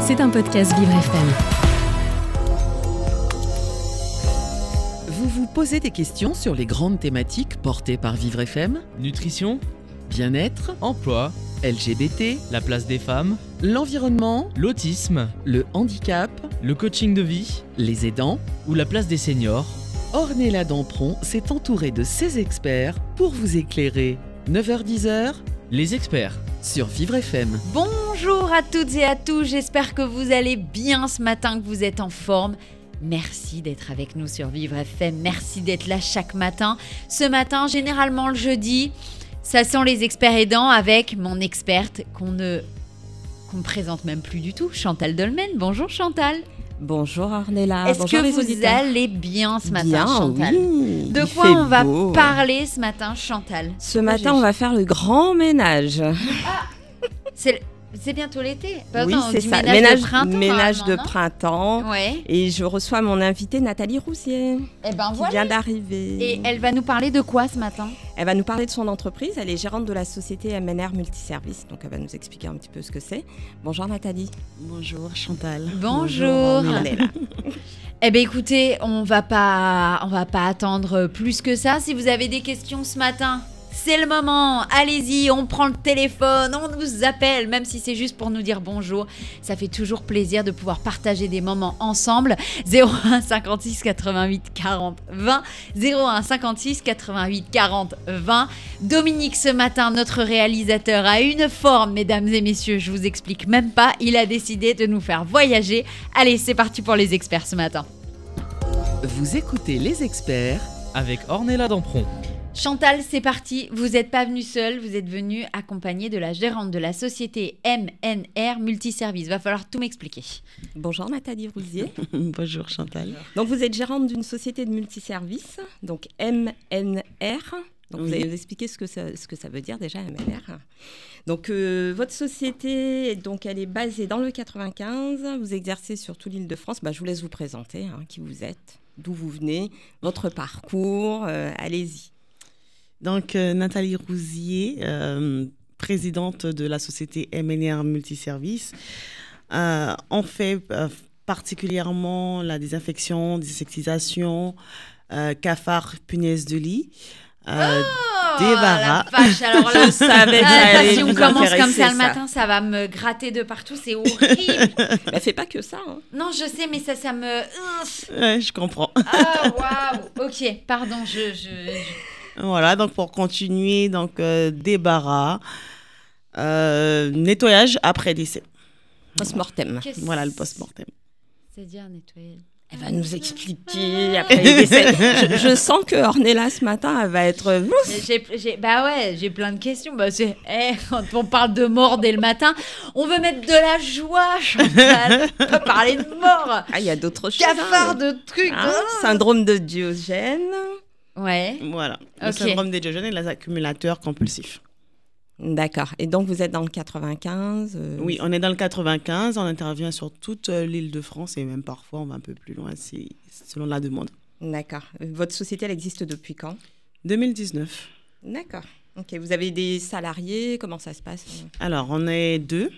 C'est un podcast Vivre FM. Vous vous posez des questions sur les grandes thématiques portées par Vivre FM Nutrition, Bien-être, emploi, LGBT, la place des femmes, l'environnement, l'autisme, le handicap, le coaching de vie les aidants ou la place des seniors. Ornella Dampron s'est entourée de ses experts pour vous éclairer. 9h-10h Les experts. Sur Vivre FM. Bonjour à toutes et à tous, j'espère que vous allez bien ce matin, que vous êtes en forme. Merci d'être avec nous sur Vivre FM, merci d'être là chaque matin. Ce matin, généralement le jeudi, ça sent les experts aidants avec mon experte qu'on ne qu'on ne présente même plus du tout, Chantal Dolmen. Bonjour Chantal. Bonjour Ornella, Est-ce Ah, que les vous auditeurs. allez bien ce matin, Bien, Chantal? oui. De quoi on va beau. parler ce matin, Chantal? Ce matin, on va faire le grand ménage. C'est le- c'est bientôt l'été. Bah oui, c'est ça. Ménage, Ménage, de printemps. ménage de normalement, printemps. non Ouais. Et je reçois mon invitée Nathalie Roussier, Et ben qui voilà. vient d'arriver. Et elle va nous parler de quoi ce matin? Elle va nous parler de son entreprise. Elle est gérante de la société MNR Multiservice. Donc, elle va nous expliquer un petit peu ce que c'est. Bonjour Nathalie. Bonjour Chantal. Bonjour. On est là. Eh ben écoutez, on va pas, on va pas attendre plus que ça. Si vous avez des questions ce matin, c'est le moment. Allez-y, on prend le téléphone, on nous appelle, même si c'est juste pour nous dire bonjour. Ça fait toujours plaisir de pouvoir partager des moments ensemble. 01 56 88 40 20. 01 56 88 40 20. Dominique, ce matin, notre réalisateur, a une forme, mesdames et messieurs. Je vous explique même pas. Il a décidé de nous faire voyager. Allez, c'est parti pour les experts ce matin. Vous écoutez les experts Avec Ornella Dampron. Chantal, c'est parti. Vous n'êtes pas venu seul, vous êtes venu accompagné de la gérante de la société MNR Multiservice. Va falloir tout m'expliquer. Bonjour Nathalie Rousier. Bonjour Chantal. Donc, vous êtes gérante d'une société de multiservices, donc MNR. Donc, vous allez nous expliquer ce que ça, ce que ça veut dire déjà, MNR. Donc, euh, votre société, donc, elle est basée dans le 95. Vous exercez sur toute l'île de France. Bah, je vous laisse vous présenter, hein, qui vous êtes, d'où vous venez, votre parcours. euh, Allez-y. Donc euh, Nathalie Rousier, euh, présidente de la société MNR Multiservice. Euh, on fait euh, particulièrement la désinfection, désinsectisation, euh, cafard, punaise de lit. euh, Débarras. Oh, la vache, alors là, Ah, ça allait si on commence comme ça le matin, ça va me gratter de partout, c'est horrible. Bah, fais pas que ça. hein. non, je sais, mais ça, ça me. ouais, je comprends. Ah, waouh. Ok, pardon, je. je- je- Voilà, donc pour continuer, donc euh, débarras, euh, nettoyage après décès. Post-mortem. Voilà le post-mortem. C'est-à-dire nettoyer. Elle va nous expliquer après les décès. Je, je sens que Ornella ce matin, elle va être. J'ai, j'ai- bah ouais, j'ai plein de questions. Bah c'est, eh, quand on parle de mort dès le matin, on veut mettre de la joie, Chantal. On peut parler de mort. Ah, il y a d'autres choses. Cafard hein. de trucs. Hein, Syndrome de Diogène. Ouais. Voilà, le syndrome des Diogènes et les accumulateurs compulsifs. D'accord. Et donc, vous êtes dans le 95 euh, Oui, on est dans le 95, on intervient sur toute euh, l'île de France et même parfois on va un peu plus loin, c'est selon la demande. D'accord. Votre société, elle existe depuis quand? 2019. D'accord. Ok. Vous avez des salariés? Comment ça se passe? Alors, on est deux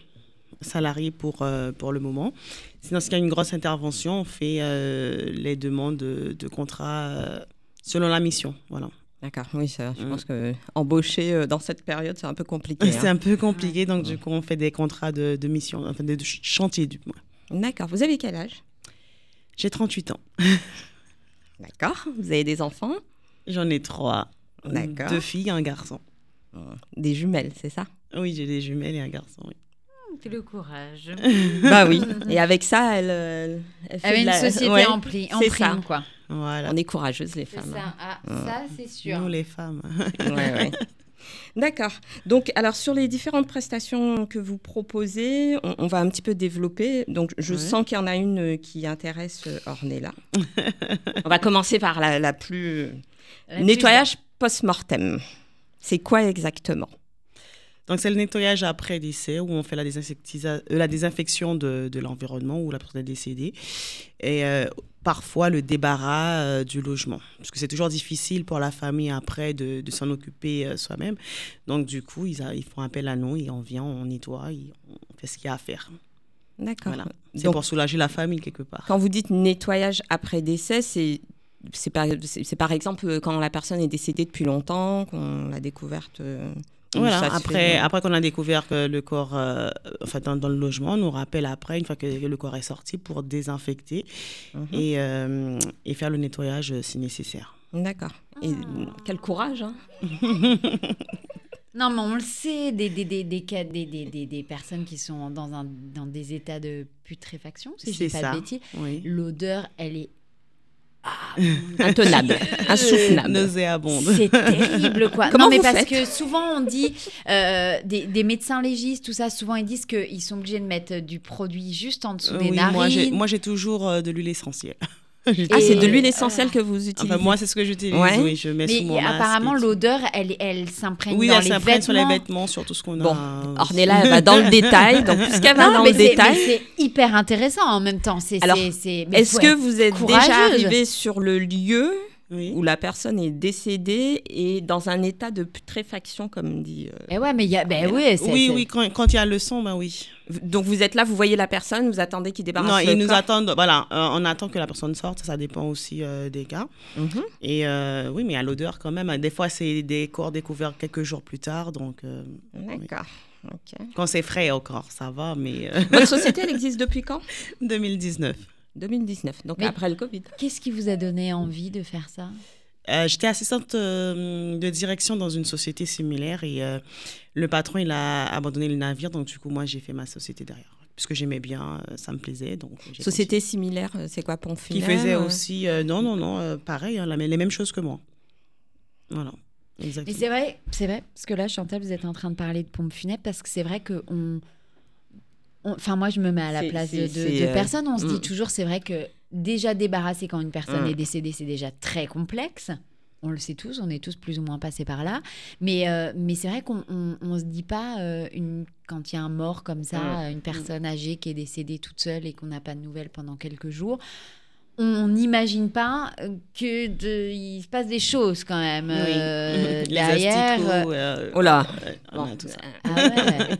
salariés pour, euh, pour le moment. Sinon, s'il y a une grosse intervention, on fait euh, les demandes de, de contrats euh, selon la mission. Voilà. D'accord. Oui, ça, je Mm. pense que embaucher euh, dans cette période, c'est un peu compliqué. C'est hein. un peu compliqué, donc du coup, on fait des contrats de, de mission, enfin de, de ch- chantier du moins. D'accord. Vous avez quel âge? J'ai 38 ans. D'accord. Vous avez des enfants? J'en ai trois. D'accord. Deux filles et un garçon. Des jumelles, c'est ça? Oui, j'ai des jumelles et un garçon. oui. Le courage. Bah oui. Et avec ça, elle, euh, elle fait de une la- société ouais, en, pli, en c'est prime, ça. quoi. Voilà. On est courageuses, les femmes. ça. Ah, ça, c'est sûr. Nous, les femmes. Ouais, ouais. D'accord. Donc, alors sur les différentes prestations que vous proposez, on, on va un petit peu développer. Donc, je Ouais. sens qu'il y en a une euh, qui intéresse euh, Ornella. on va commencer par la, la plus La plus- nettoyage post-mortem. C'est quoi exactement? Donc, c'est le nettoyage après décès où on fait la, euh, la désinfection de, de l'environnement où la personne est décédée. Et euh, parfois le débarras euh, du logement. Parce que c'est toujours difficile pour la famille après de, de s'en occuper euh, soi-même. Donc, du coup, ils, a- ils font appel à nous et on vient, on nettoie, et on fait ce qu'il y a à faire. D'accord. Voilà. C'est pour soulager la famille quelque part. quand vous dites nettoyage après décès, c'est c'est par, par exemple quand la personne est décédée depuis longtemps, qu'on l'a découverte. Voilà, après, après qu'on a découvert que le corps, euh, enfin, dans, dans le logement, on nous rappelle après, une fois que le corps est sorti, pour désinfecter mhm. et, euh, et faire le nettoyage si nécessaire. D'accord. Et euh, quel courage, hein Non, mais on le sait, des, des, des, des, des, des, des, des personnes qui sont dans, un, dans des états de putréfaction, si je C'est pas ça. de bêtises. Oui. L'odeur, elle est. Intenable, insoutenable. Nauséabonde. C'est terrible, quoi. Comment non, mais vous parce que souvent, on dit, euh, des, des médecins légistes, tout ça, souvent, ils disent qu'ils sont obligés de mettre du produit juste en dessous Euh, des oui, narines. moi, j'ai, moi, j'ai toujours euh, de l'huile essentielle. Ah, c'est de Et- l'huile essentielle que vous utilisez Enfin, moi, c'est ce que j'utilise. Ouais. Oui, je mets mais sous mon masque apparemment, l'odeur, elle, elle s'imprègne Oui, dans elle les s'imprègne vêtements. sur les vêtements, sur tout ce qu'on Bon, a. Ornella, elle va dans le détail. Donc, puisqu'elle va Non, dans mais le c'est- détail, c'est hyper intéressant en même temps. C'est, Alors, c'est, c'est- mais est-ce faut que vous êtes courageuse. déjà arrivé sur le lieu Oui. où la personne est décédée et dans un état de putréfaction, comme dit. euh, Eh ouais, mais il y a. Ben oui, Oui, oui, quand, quand il y a le son, ben oui. Donc vous êtes là, vous voyez la personne, vous attendez qu'il débarrasse Non, le ils nous corps. attendent. Voilà, euh, on attend que la personne sorte. Ça dépend aussi euh, des cas. Mhm. Et euh, oui, mais à l'odeur quand même. Des fois, c'est des corps découverts quelques jours plus tard. Donc, euh, D'accord. Ok. quand c'est frais corps, ça va. Mais euh, Votre société, elle existe depuis quand? 2019. 2019, donc Mais- après le Covid. Qu'est-ce qui vous a donné envie de faire ça? Euh, J'étais assistante euh, de direction dans une société similaire et euh, le patron, il a abandonné le navire. Donc, du coup, moi, j'ai fait ma société derrière. Puisque j'aimais bien, ça me plaisait. Donc, Société similaire, c'est quoi, funèbre Qui faisait aussi. euh, non, non, non, euh, pareil, hein, la- les mêmes choses que moi. Voilà. Mais Exactement. c'est vrai, c'est vrai, parce que là, Chantal, vous êtes en train de parler de pompe funèbre, parce que c'est vrai que on, on- enfin moi, je me mets à la place de, de- euh, personnes. On se dit mm. toujours, c'est vrai que déjà débarrasser quand une personne Mm. est décédée, c'est déjà très complexe. On le sait tous, on est tous plus ou moins passés par là. Mais, euh, mais c'est vrai qu'on on, on se dit pas, euh, une, quand il y a un mort comme ça, Mm. une personne âgée qui est décédée toute seule et qu'on n'a pas de nouvelles pendant quelques jours, on n'imagine pas euh, que de, il se passe des choses quand même Oui. euh, les derrière. asticots, euh, Oh là. euh, Bon, tout ça. Ah ouais.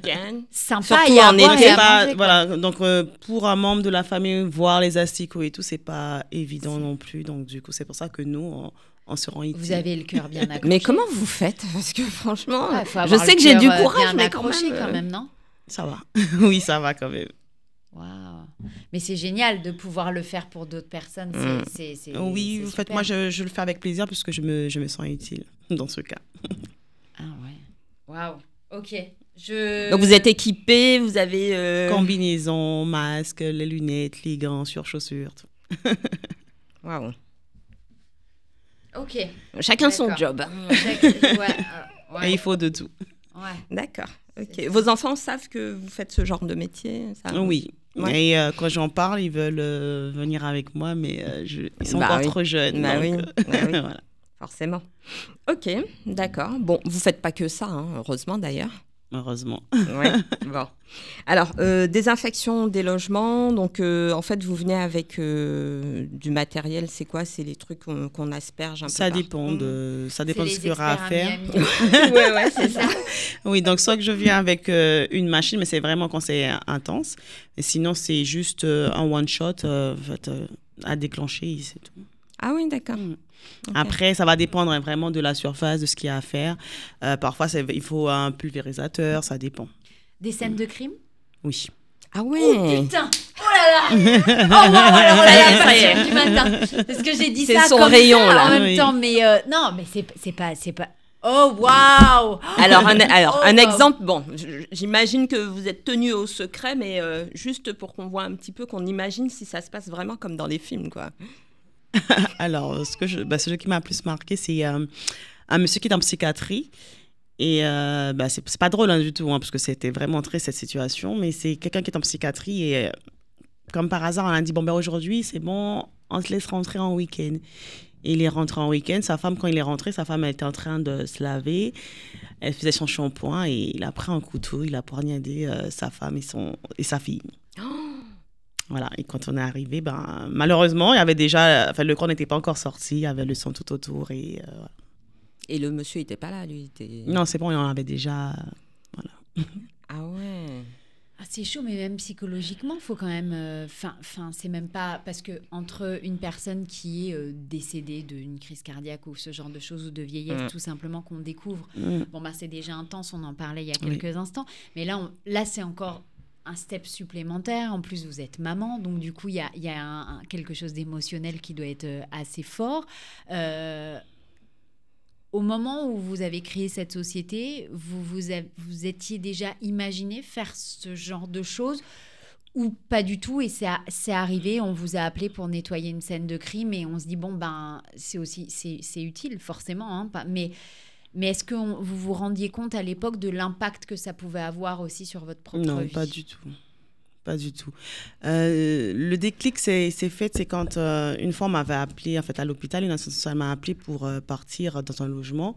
Sympa Surtout à en été. et pas- manger, voilà, donc euh, pour un membre de la famille, voir les asticots et tout, c'est pas évident non plus. Donc du coup, c'est pour ça que nous, on, on se rend. Vous avez le cœur bien accroché. Mais comment vous faites? Parce que franchement, faut je sais que j'ai du euh, courage, mais quand même. quand euh, même, non? Ça va. oui, ça va quand même. Waouh. Mais c'est génial de pouvoir le faire pour d'autres personnes. c'est- Mm. c'est- Oui, en fait, moi, je, je le fais avec plaisir puisque je me, je me sens utile dans ce cas. Ah ouais. Waouh. Ok. Je. Donc vous êtes équipé, vous avez. euh, Combinaison, masque, les lunettes, les gants, surchaussures. tout. waouh. Ok. Chacun son job. Chaque- ouais, euh, ouais, Et il faut de tout. ouais. D'accord. Ok. Vos enfants savent que vous faites ce genre de métier ça? Oui. Ouais. Et euh, quand j'en parle, ils veulent euh, venir avec moi, mais euh, je- ils sont Bah encore oui. trop jeunes. Bah donc, oui, euh, bah oui. voilà. Forcément. Ok, d'accord. Bon, vous faites pas que ça, hein, heureusement d'ailleurs. Heureusement. Ouais. bon. Alors, euh, désinfection des logements. Donc, euh, en fait, vous venez avec euh, du matériel. C'est quoi? C'est les trucs qu'on qu'on asperge un Ça peu dépend partout de, ça C'est dépend de ce qu'il y aura à faire. Ouais, ouais, c'est ça. Oui, donc soit que je viens avec euh, une machine, mais c'est vraiment quand c'est intense. Et sinon, c'est juste euh, un one shot en fait, à déclencher, c'est tout. Ah oui, d'accord. Mm. Après, ça va dépendre vraiment de la surface, de ce qu'il y a à faire. Euh, parfois, il faut un pulvérisateur, ça dépend. Des scènes de crime Oui. Ah ouais. Oh putain Oh là là Oh wow, alors Ça y est, là, ça y est. la passion du matin. Parce que j'ai dit C'est ça son comme rayon, ça, là. en même Oui. temps, mais euh, non, mais c'est pas c'est pas. Oh waouh Alors, un, alors, Oh, un wow. exemple, bon, j'imagine que vous êtes tenu au secret, mais euh, juste pour qu'on voit un petit peu, qu'on imagine si ça se passe vraiment comme dans les films, quoi. Alors, ce que bah, qui m'a plus marqué, c'est euh, un monsieur qui est en psychiatrie. Et euh, bah, c'est pas drôle hein, du tout, hein, parce que c'était vraiment très cette situation. Mais c'est quelqu'un qui est en psychiatrie et, euh, comme par hasard, on a dit bon, ben aujourd'hui, c'est bon, on se laisse rentrer en week-end. Il est rentré en week-end. Sa femme, quand il est rentré, sa femme elle était en train de se laver. Elle faisait son shampoing et il a pris un couteau, il a poignardé euh, sa femme et, son, et sa fille. Voilà, et quand on est arrivé, ben, malheureusement, il y avait déjà, enfin, le corps n'était pas encore sorti, il y avait le sang tout autour. Et, euh, voilà. Et le monsieur était pas là, lui. il était- Non, c'est bon, il en avait déjà. Ah ouais. Ah, c'est chaud, mais même psychologiquement, faut quand même. Enfin, enfin, c'est même pas parce que entre une personne qui est euh, décédée d'une crise cardiaque ou ce genre de choses ou de vieillesse, Mm. tout simplement qu'on découvre. Mm. Bon bah c'est déjà intense, on en parlait il y a Oui. quelques instants, mais là, on- là c'est encore un step supplémentaire. En plus, vous êtes maman, donc du coup, il y a, quelque chose d'émotionnel qui doit être euh, assez fort. Euh, au moment où vous avez créé cette société, vous vous, étiez déjà imaginé faire ce genre de choses ou pas du tout? Et c'est arrivé, on vous a appelé pour nettoyer une scène de crime et on se dit bon ben c'est aussi c'est utile forcément hein, pas- mais mais est-ce que on- vous vous rendiez compte à l'époque de l'impact que ça pouvait avoir aussi sur votre propre Non, vie pas du tout. Pas du tout. Euh, le déclic s'est fait, c'est quand euh, une fois on m'avait appelé en fait, à l'hôpital, une sociale m'a appelé pour euh, partir dans un logement.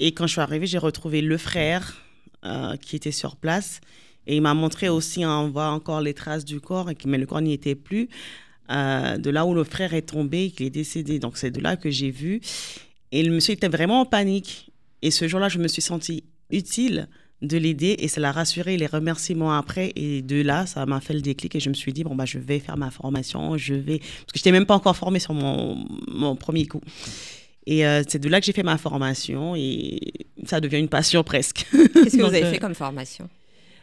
Et quand je suis arrivée, j'ai retrouvé le frère qui était sur place. Et il m'a montré aussi, hein, on voit encore les traces du corps, mais le corps n'y était plus, euh, de là où le frère est tombé et qu'il est décédé. Donc c'est de là que j'ai vu. Et le monsieur était vraiment en panique. Et ce jour-là, je me suis sentie utile de l'aider et ça l'a rassuré. Les remerciements après et de là ça m'a fait le déclic et je me suis dit bon bah je vais faire ma formation je vais parce que j'étais même pas encore formée sur mon, mon premier coup. Et euh, c'est de là que j'ai fait ma formation et ça devient une passion presque. Qu'est-ce que vous avez euh, fait comme formation?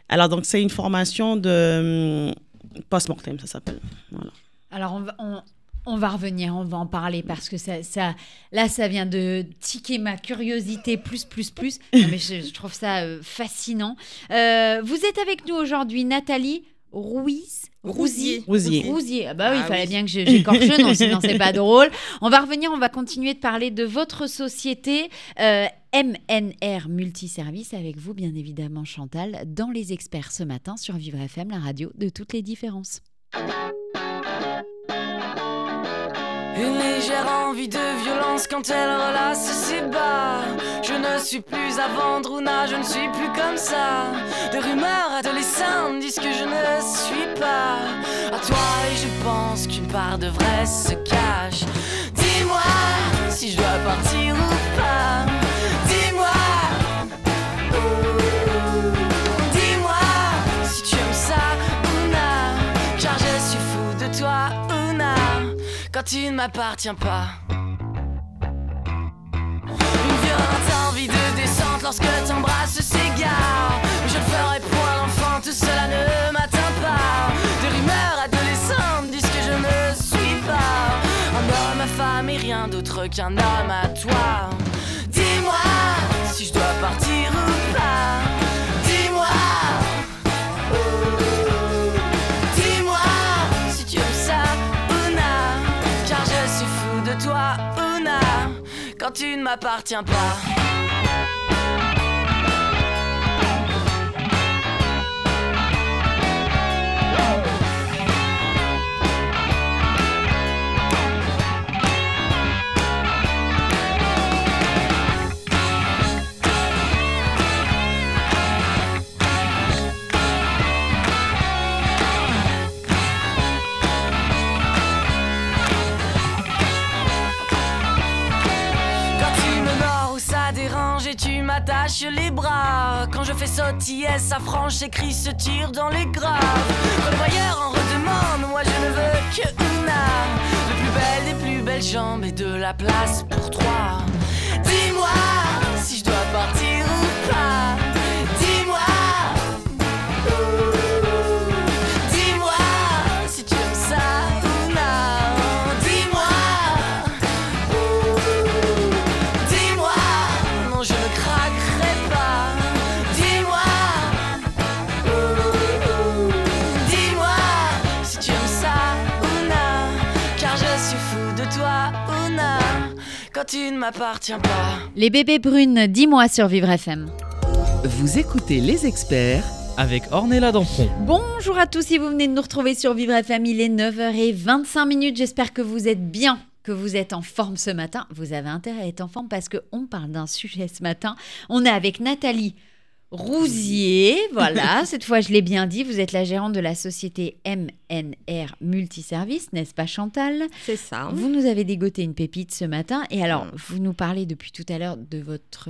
Alors donc c'est une formation de hum, post-mortem ça s'appelle. Voilà. Alors, on va, on, on va revenir, on va en parler parce que ça, ça, là, ça vient de tiquer ma curiosité plus, plus, plus. Non, mais je, je trouve ça euh, fascinant. Euh, vous êtes avec nous aujourd'hui, Nathalie Ruiz. Rousier. Rousier. Rousier. Ah bah oui, il Ah fallait oui. bien que j'écorche nom, sinon c'est pas drôle. On va revenir, on va continuer de parler de votre société euh, MNR Multiservice avec vous, bien évidemment, Chantal, dans Les Experts ce matin sur Vivre FM, la radio de toutes les différences. Une légère envie de violence quand elle relasse ses bas. Je ne suis plus à vendre ou na, je ne suis plus comme ça. De rumeurs adolescentes disent que je ne suis pas à toi et je pense qu'une part de vrai se cache. Dis-moi si je dois partir ou pas. Tu ne m'appartiens pas. Une violente envie de descente lorsque t'embrasses s'égare. Je ne ferai point l'enfant, tout cela ne m'atteint pas. De rumeurs adolescentes disent que je ne suis pas un homme à femme et rien d'autre qu'un homme à toi. Tu ne m'appartiens pas. M'attaches les bras. Quand je fais sautiller sa frange, ses cris se tirent dans les graves. Quand voyeur en redemande, moi je ne veux que Una Le plus belle des plus belles jambes et de la place pour trois. Dis-moi si je dois partir ou pas quand tu ne m'appartiens pas. Les bébés brunes, dis-moi sur Vivre FM. Vous écoutez les experts Avec Ornella Dampron. Bonjour à tous, si vous venez de nous retrouver sur Vivre FM, il est 9h25 minutes. J'espère que vous êtes bien, que vous êtes en forme ce matin. Vous avez intérêt à être en forme parce qu'on parle d'un sujet ce matin. On est avec Nathalie Rousier. Voilà, cette fois je l'ai bien dit, vous êtes la gérante de la société MNR Multiservice, n'est-ce pas Chantal? C'est ça. Vous nous avez dégoté une pépite ce matin. Et alors, Mm. vous nous parlez depuis tout à l'heure de votre...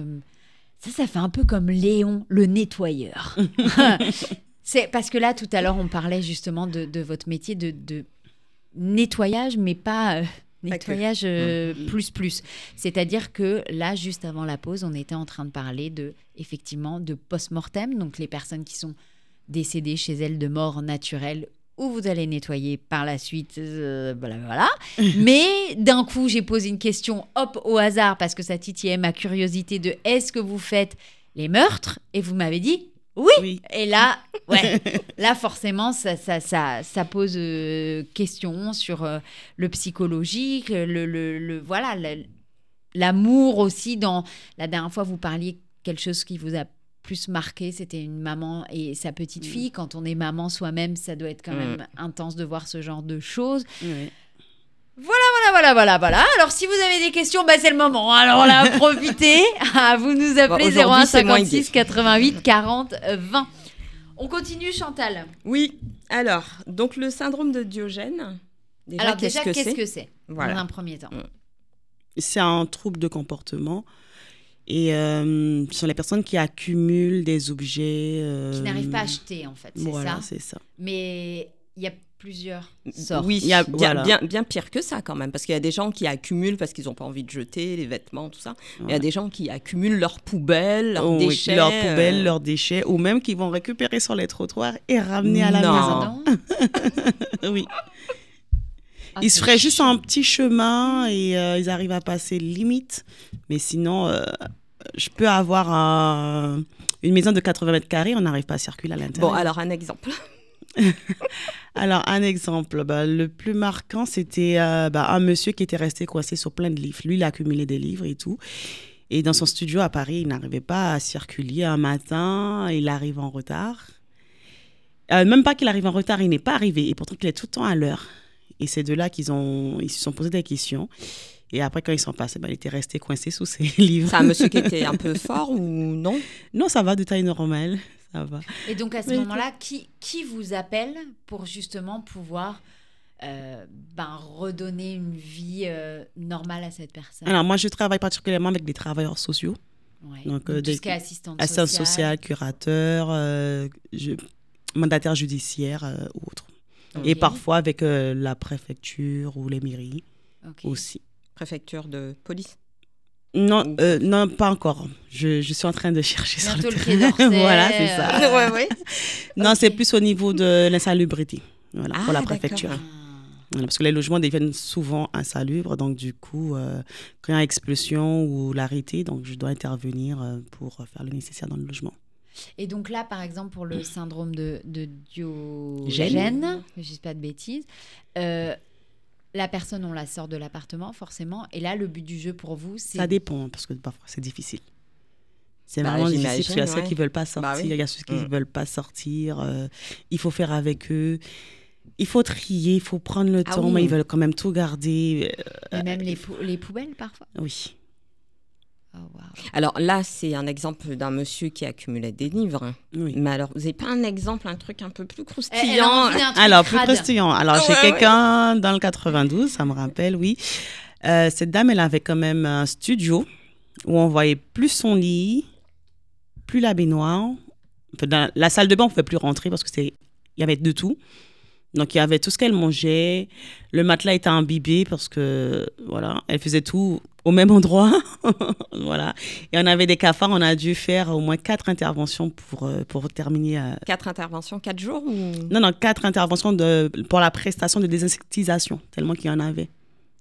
Ça, ça fait un peu comme Léon, le nettoyeur. C'est parce que là, tout à l'heure, on parlait justement de, de votre métier de, de nettoyage, mais pas euh, Que. nettoyage Mm. plus plus. C'est-à-dire que là, juste avant la pause, on était en train de parler de effectivement de post-mortem, donc les personnes qui sont décédées chez elles de mort naturelle où vous allez nettoyer par la suite, euh, voilà, voilà. Mais d'un coup, j'ai posé une question, hop, au hasard, parce que ça titillait ma curiosité de est-ce que vous faites les meurtres? Et vous m'avez dit oui. Oui. Et là, ouais, là forcément, ça, ça, ça, ça pose euh, question sur euh, le psychologique, le, le, le- voilà, l'amour aussi. Dans la dernière fois, vous parliez quelque chose qui vous a plus marqué, c'était une maman et sa petite fille. Quand on est maman soi-même, ça doit être quand Mm. même intense de voir ce genre de choses. Voilà, voilà, voilà. Alors, si vous avez des questions, bah, c'est le moment. Alors là, profitez. Ah, vous nous appelez Bon, aujourd'hui, 01 c'est moins 56 88 40 euh, 20. On continue, Chantal. Oui, alors, donc le syndrome de Diogène, déjà, Alors, qu'est-ce déjà, que qu'est-ce c'est que c'est Voilà. Dans un premier temps? C'est un trouble de comportement. Et euh, ce sont les personnes qui accumulent des objets. euh, Qui n'arrivent pas à acheter, en fait. C'est Voilà, ça? c'est ça. Mais il y a plusieurs sortes. Oui, Il y a- bien, voilà. bien, bien pire que ça quand même, parce qu'il y a des gens qui accumulent parce qu'ils n'ont pas envie de jeter les vêtements, tout ça. Il y a des gens qui accumulent leurs poubelles, leurs Oh, oui, déchets. leurs poubelles, euh, leurs déchets, ou même qui vont récupérer sur les trottoirs et ramener à la Non. maison. Oui. Ah, ils se feraient juste un petit chemin et euh, ils arrivent à passer limite. Mais sinon, euh, je peux avoir un- une maison de 80 mètres carrés, on n'arrive pas à circuler à l'intérieur. Bon, alors un exemple. Alors, un exemple, bah, le plus marquant, c'était euh, bah, un monsieur qui était resté coincé sur plein de livres. Lui, il a accumulé des livres et tout. Et dans son studio à Paris, il n'arrivait pas à circuler. Un matin, il arrive en retard. Euh, même pas qu'il arrive en retard, il n'est pas arrivé. Et pourtant, il est tout le temps à l'heure. Et c'est de là qu'ils ont, ils se sont posé des questions. Et après, quand ils sont passés, bah, il était resté coincé sous ses livres. C'est un monsieur qui était un peu fort ou non? Non, ça va de taille normale. Ça va. Et donc, à ce moment-là, qui, qui vous appelle pour justement pouvoir euh, ben, redonner une vie euh, normale à cette personne? Alors, moi, je travaille particulièrement avec des travailleurs sociaux. Ouais. donc, Donc, euh, des- assistante sociale. sociale, curateur, euh, je- mandataire judiciaire euh, ou autre. Et parfois avec euh, la préfecture ou les mairies aussi. Préfecture de police. Non, euh, non, pas encore. Je, je suis en train de chercher sur le terrain. Voilà, c'est ça. ouais, ouais. Non, c'est plus au niveau de l'insalubrité. Voilà, Ah, pour la préfecture. Ah. Voilà, parce que les logements deviennent souvent insalubres. Donc, du coup, euh, quand il y a expulsion ou l'arrêté, donc je dois intervenir euh, pour faire le nécessaire dans le logement. Et donc là, par exemple, pour le syndrome de, de Diogène, que je dise pas de bêtises, euh, la personne, on la sort de l'appartement, forcément. Et là, le but du jeu pour vous, c'est... Ça dépend, parce que parfois c'est difficile. C'est Bah, vraiment difficile parce qu'il y a ceux ouais. qui veulent pas sortir, Bah oui. il y a ceux qui Mm. veulent pas sortir. euh, il faut faire avec eux. Il faut trier, il faut prendre le Ah temps, oui. mais ils veulent quand même tout garder. euh, Et même les, pou- les poubelles, parfois. oui. Oh. Alors là, c'est un exemple d'un monsieur qui accumulait des livres. oui. Mais alors, vous n'avez pas un exemple, un truc un peu plus Elle- elle a croustillant envie d'un truc Alors, plus croustillant. Alors, j'ai ouais, ouais. quelqu'un dans le 92, ça me rappelle, oui. Euh, cette dame, elle avait quand même un studio où on voyait plus son lit, plus la baignoire. Dans la salle de bain, on ne pouvait plus rentrer parce que c'est, il y avait de tout. Donc, il y avait tout ce qu'elle mangeait. Le matelas était imbibé parce que, voilà, elle faisait tout au même endroit. voilà. Et on avait des cafards. On a dû faire au moins quatre interventions pour, euh, pour terminer euh, Quatre interventions, quatre jours ou... non, non, quatre interventions de, pour la prestation de désinsectisation, tellement qu'il y en avait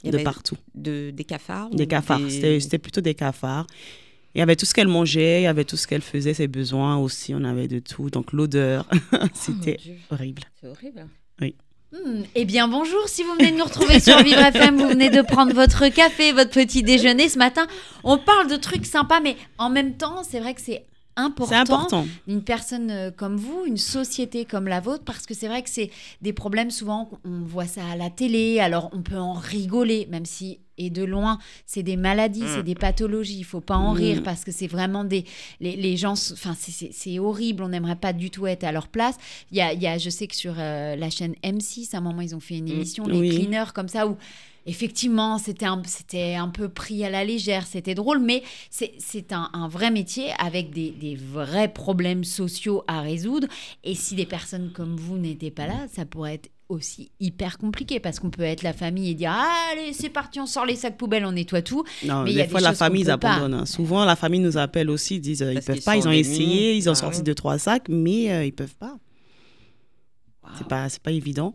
Il y de avait partout. de, des cafards Des cafards, des- C'était- plutôt des cafards. Il y avait tout ce qu'elle mangeait, il y avait tout ce qu'elle faisait, ses besoins aussi, on avait de tout. Donc l'odeur, Oh, c'était horrible. C'est horrible. Hmm, Eh bien, bonjour. Si vous venez de nous retrouver sur Vivre FM, vous venez de prendre votre café, votre petit déjeuner ce matin. On parle de trucs sympas, mais en même temps, c'est vrai que c'est important, C'est important. une personne euh, comme vous, une société comme la vôtre, parce que c'est vrai que c'est des problèmes souvent, on voit ça à la télé, alors on peut en rigoler, même si Et de loin, c'est des maladies, c'est des pathologies. Il faut pas en Mm. rire parce que c'est vraiment des. Les, les gens. Enfin, c'est- horrible. On n'aimerait pas du tout être à leur place. Il y a, y a, je sais que sur euh, la chaîne M6, à un moment, ils ont fait une émission, les Oui. cleaners, comme ça, où. Effectivement, c'était un, c'était un peu pris à la légère, c'était drôle, mais c'est c'est un, un vrai métier avec des, des vrais problèmes sociaux à résoudre. Et si des personnes comme vous n'étaient pas là, ça pourrait être aussi hyper compliqué parce qu'on peut être la famille et dire Ah, allez c'est parti on sort les sacs poubelles on nettoie tout Non, Mais il y a des fois, la famille, ils abandonnent. hein. Souvent, la famille nous appelle aussi, ils disent euh, ils peuvent pas, ils ont essayé, ils ont Ah sorti oui. deux, trois sacs, mais euh, ils peuvent pas. C'est pas, c'est pas évident.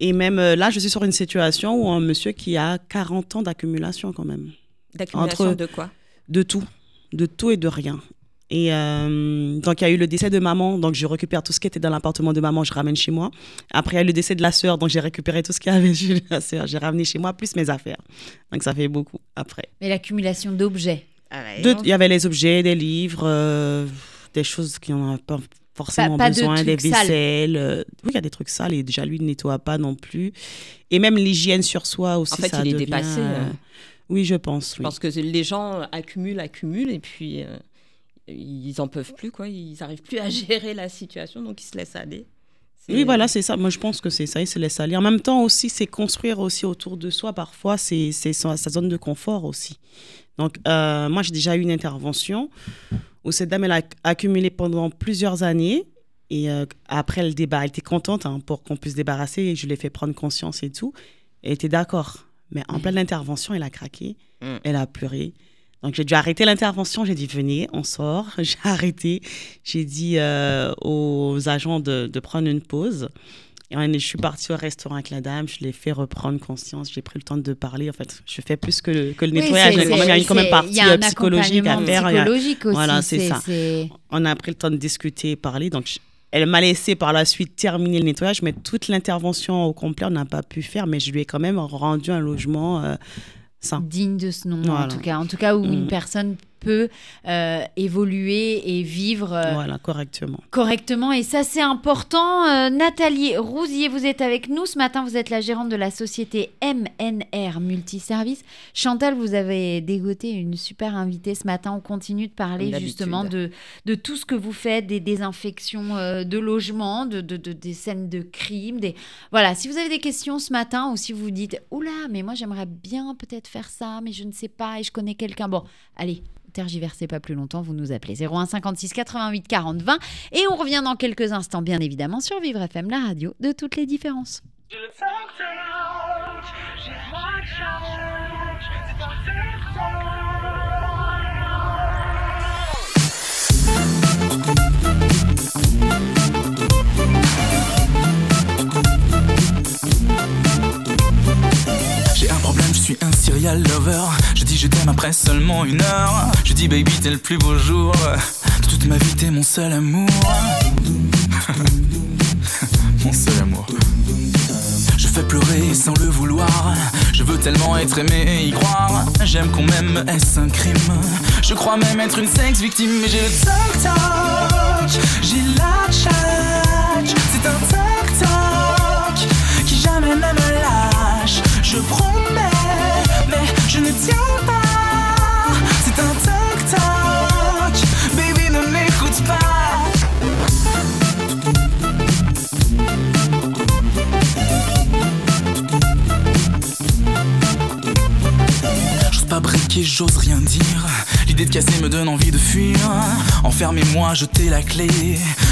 Et même euh, là, je suis sur une situation où un monsieur qui a 40 ans d'accumulation quand même. D'accumulation Entre- de quoi? De tout. De tout et de rien. Et euh, donc, il y a eu le décès de maman. Donc, je récupère tout ce qui était dans l'appartement de maman, je ramène chez moi. Après, il y a eu le décès de la sœur. Donc, j'ai récupéré tout ce qu'il y avait chez la sœur. J'ai ramené chez moi, plus mes affaires. Donc, ça fait beaucoup après. mais l'accumulation d'objets De- Il y avait les objets, des livres, euh, des choses qui n'en ont pas forcément Pas- pas de besoin, des vaisselles. euh, oui, il y a des trucs sales et déjà, lui, il ne nettoie pas non plus. Et même l'hygiène sur soi aussi, En fait, ça il est devient, dépassé, euh, hein. Oui, je pense. Je oui. pense que les gens accumulent, accumulent, et puis euh, ils en peuvent plus, quoi. Ils n'arrivent plus à gérer la situation, donc ils se laissent aller. Oui, voilà, c'est ça. Moi, je pense que c'est ça. Il se laisse aller. En même temps, aussi, c'est construire aussi autour de soi. Parfois, c'est c'est sa, sa zone de confort aussi. Donc, euh, moi, j'ai déjà eu une intervention où cette dame, elle a accumulé pendant plusieurs années. Et euh, après le débat, elle était contente hein, pour qu'on puisse se débarrasser. Et je lui ai fait prendre conscience et tout. Elle était d'accord. Mais en pleine intervention, elle a craqué. Mm. Elle a pleuré. Donc, j'ai dû arrêter l'intervention. J'ai dit, venez, on sort. J'ai arrêté. J'ai dit euh, aux agents de, de prendre une pause. Et je suis partie au restaurant avec la dame. Je l'ai fait reprendre conscience. J'ai pris le temps de parler. En fait, je fais plus que le, que le Oui, nettoyage. Il y a une quand même partie un euh, psychologique à faire. A- psychologique aussi Voilà, c'est ça. on a pris le temps de discuter et parler. Donc, je- elle m'a laissé par la suite terminer le nettoyage, mais toute l'intervention au complet, on n'a pas pu faire. Mais je lui ai quand même rendu un logement euh, sain. digne de ce nom en tout cas en tout cas où une Mm. personne peut euh, évoluer et vivre euh, Voilà, correctement. correctement et ça c'est important. Euh, Nathalie Rousier, vous êtes avec nous ce matin, vous êtes la gérante de la société MNR Multiservice. Chantal, vous avez dégoté une super invitée ce matin, on continue de parler justement de, de tout ce que vous faites, des désinfections euh, de logements, de, de- de- des scènes de crimes. Des... Voilà, si vous avez des questions ce matin ou si vous dites « Oula, mais moi j'aimerais bien peut-être faire ça, mais je ne sais pas et je connais quelqu'un. » Bon, allez, tergiversez pas plus longtemps, vous nous appelez 01 56 88 40 20 et on revient dans quelques instants, bien évidemment, sur Vivre FM, la radio de toutes les différences. Suis un serial lover. Je dis je t'aime après seulement une heure. Je dis baby, t'es le plus beau jour. De toute ma vie, t'es mon seul amour. mon seul amour. Je fais pleurer sans le vouloir. Je veux tellement être aimé et y croire. J'aime qu'on m'aime, est-ce un crime? Je crois même être une sexe victime. Mais j'ai le toc toc, j'ai la J'ose pas briquer, j'ose rien dire. L'idée de casser me donne envie de fuir. Enfermez-moi, jetez la clé.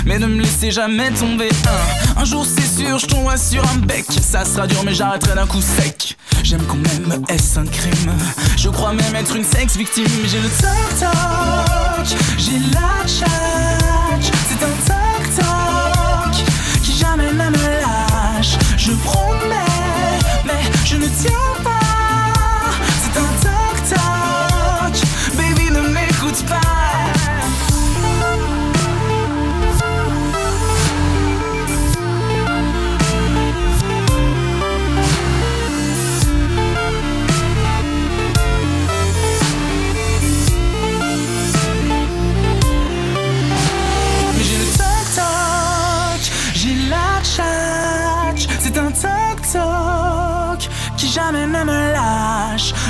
Mais ne me laissez jamais tomber. Un, un jour c'est sûr, je tomberai sur un bec. Ça sera dur, mais j'arrêterai d'un coup sec. J'aime qu'on m'aime, est-ce un crime? Je crois même être une sexe victime. J'ai le toc toc, j'ai la tchatch.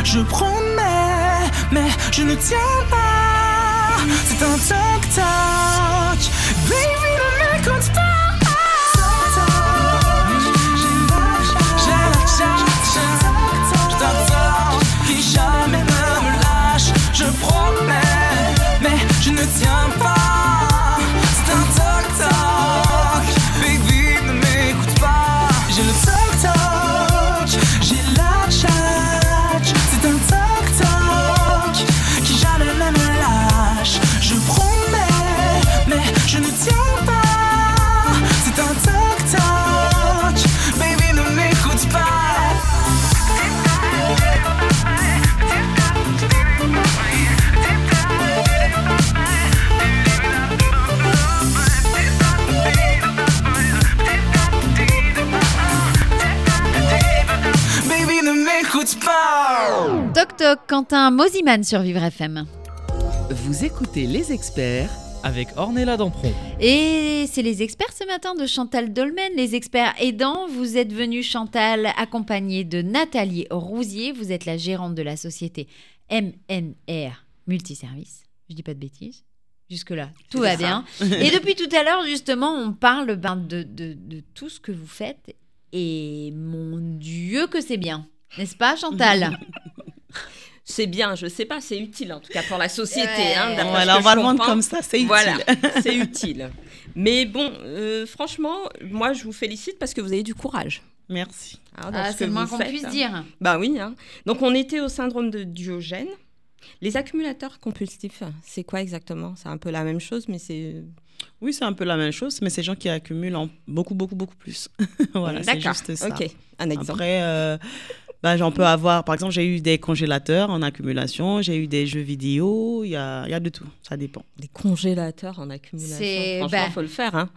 Je promets, mais je ne tiens pas. C'est un toc Quentin Mosiman sur Vivre FM. Vous écoutez les experts Avec Ornella Dampron. Et c'est les experts ce matin de Chantal Dolmen, les experts aidants. Vous êtes venue, Chantal, accompagnée de Nathalie Rousier. Vous êtes la gérante de la société MNR Multiservice. Je dis pas de bêtises. Jusque-là, tout va bien. Et depuis tout à l'heure, justement, on parle ben, de, de- de tout ce que vous faites. Et mon Dieu, que c'est bien. N'est-ce pas, Chantal? C'est bien, je sais pas, c'est utile en tout cas pour la société. Ouais. hein, on que va le comme ça, c'est utile. Voilà, c'est utile. Mais bon, euh, franchement, moi je vous félicite parce que vous avez du courage. Merci. hein, Ah, ce C'est le moins qu'on puisse hein. dire. Bah oui. hein. Donc on était au syndrome de Diogène. Les accumulateurs compulsifs, c'est quoi exactement? C'est un peu la même chose, mais c'est. Oui, c'est un peu la même chose, mais c'est gens qui accumulent en beaucoup, beaucoup, beaucoup plus. voilà, c'est D'accord. juste ça. Ok, un exemple. Après, euh, bah, j'en peux avoir, par exemple, j'ai eu des congélateurs en accumulation, j'ai eu des jeux vidéo, il y a, il y a de tout, ça dépend. Des congélateurs en accumulation. C'est- Franchement, bah, faut le faire. Hein.